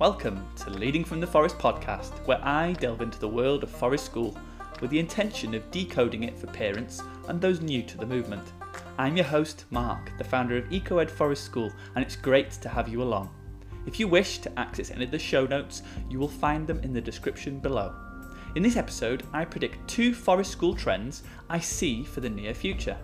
Welcome to Leading from the Forest podcast, where I delve into the world of Forest School with the intention of decoding it for parents and those new to the movement. I'm your host, Mark, the founder of EcoEd Forest School, and it's great to have you along. If you wish to access any of the show notes, you will find them in the description below. In this episode, I predict two forest school trends I see for the near future.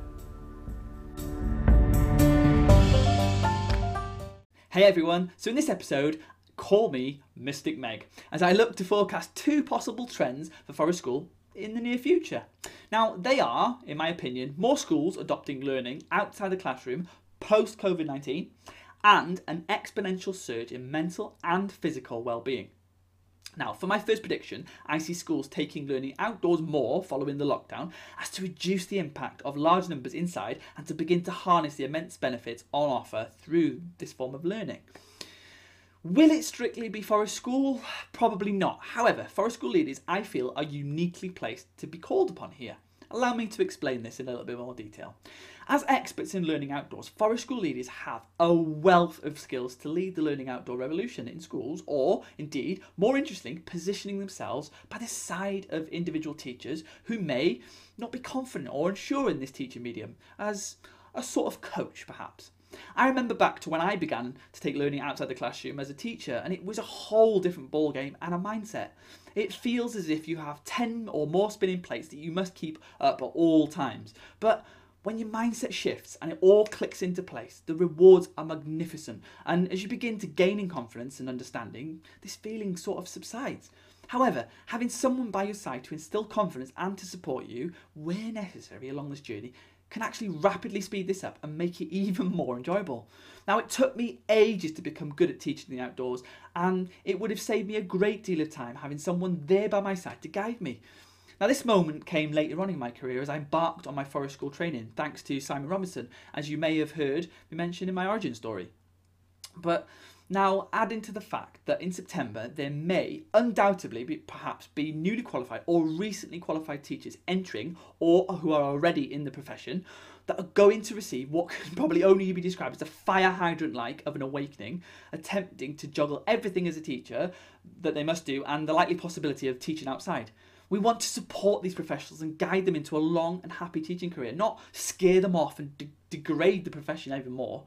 Hey everyone, so in this episode, call me Mystic Meg, as I look to forecast two possible trends for Forest School in the near future. Now, they are, in my opinion, more schools adopting learning outside the classroom post COVID 19 and an exponential surge in mental and physical well-being. Now, for my first prediction, I see schools taking learning outdoors more following the lockdown as to reduce the impact of large numbers inside and to begin to harness the immense benefits on offer through this form of learning. Will it strictly be Forest School? Probably not. However, Forest School leaders, I feel, are uniquely placed to be called upon here. Allow me to explain this in a little bit more detail. As experts in learning outdoors, Forest School leaders have a wealth of skills to lead the learning outdoor revolution in schools, or indeed, more interesting, positioning themselves by the side of individual teachers who may not be confident or unsure in this teaching medium, as a sort of coach perhaps. I remember back to when I began to take learning outside the classroom as a teacher, and it was a whole different ball game and a mindset. It feels as if you have 10 or more spinning plates that you must keep up at all times. But when your mindset shifts and it all clicks into place, the rewards are magnificent. And as you begin to gain in confidence and understanding, this feeling sort of subsides. However, having someone by your side to instill confidence and to support you where necessary along this journey can actually rapidly speed this up and make it even more enjoyable. Now, it took me ages to become good at teaching the outdoors, and it would have saved me a great deal of time having someone there by my side to guide me. Now, this moment came later on in my career as I embarked on my forest school training, thanks to Simon Robinson, as you may have heard me mention in my origin story. But now, adding to the fact that in September there may undoubtedly be, perhaps be newly qualified or recently qualified teachers entering or who are already in the profession that are going to receive what can probably only be described as a fire hydrant like of an awakening, attempting to juggle everything as a teacher that they must do and the likely possibility of teaching outside. We want to support these professionals and guide them into a long and happy teaching career, not scare them off and de- degrade the profession even more.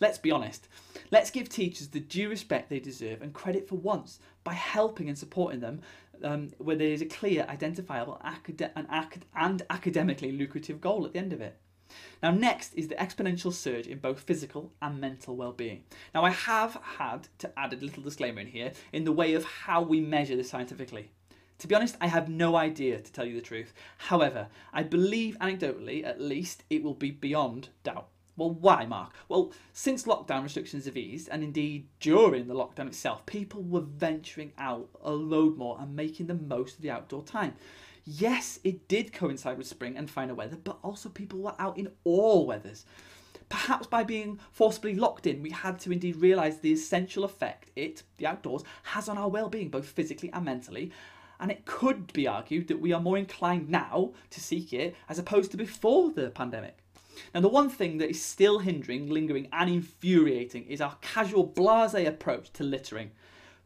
Let's be honest. Let's give teachers the due respect they deserve and credit for once by helping and supporting them um, where there is a clear, identifiable acad- and, acad- and academically lucrative goal at the end of it. Now, next is the exponential surge in both physical and mental well-being. Now, I have had to add a little disclaimer in here in the way of how we measure this scientifically. To be honest, I have no idea to tell you the truth. However, I believe anecdotally, at least, it will be beyond doubt. Well, why, Mark? Well, since lockdown restrictions have eased, and indeed during the lockdown itself, people were venturing out a load more and making the most of the outdoor time. Yes, it did coincide with spring and finer weather, but also people were out in all weathers. Perhaps by being forcibly locked in, we had to indeed realise the essential effect it, the outdoors, has on our well-being, both physically and mentally, and it could be argued that we are more inclined now to seek it as opposed to before the pandemic. Now, the one thing that is still hindering, lingering, and infuriating is our casual, blase approach to littering.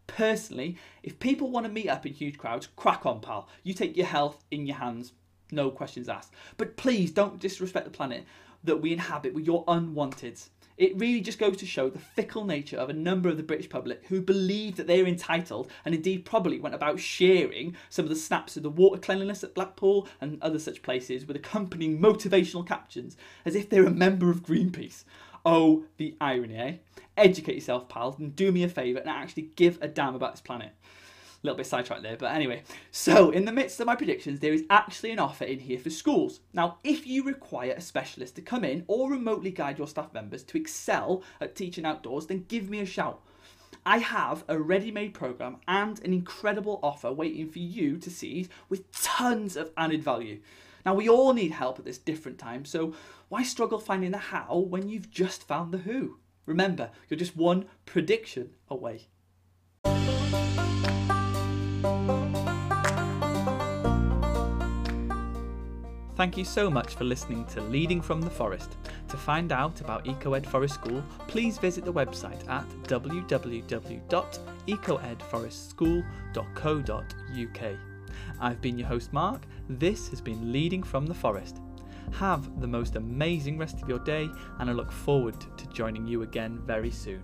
Personally, if people want to meet up in huge crowds, crack on, pal. You take your health in your hands, no questions asked. But please don't disrespect the planet that we inhabit with your unwanted. It really just goes to show the fickle nature of a number of the British public who believe that they're entitled and indeed probably went about sharing some of the snaps of the water cleanliness at Blackpool and other such places with accompanying motivational captions as if they're a member of Greenpeace. Oh, the irony, eh? Educate yourself, pals, and do me a favour and actually give a damn about this planet little bit sidetracked there, but anyway. So, in the midst of my predictions, there is actually an offer in here for schools. Now, if you require a specialist to come in or remotely guide your staff members to excel at teaching outdoors, then give me a shout. I have a ready made program and an incredible offer waiting for you to seize with tons of added value. Now, we all need help at this different time, so why struggle finding the how when you've just found the who? Remember, you're just one prediction away. Thank you so much for listening to Leading from the Forest. To find out about EcoEd Forest School, please visit the website at www.ecoedforestschool.co.uk. I've been your host, Mark. This has been Leading from the Forest. Have the most amazing rest of your day, and I look forward to joining you again very soon.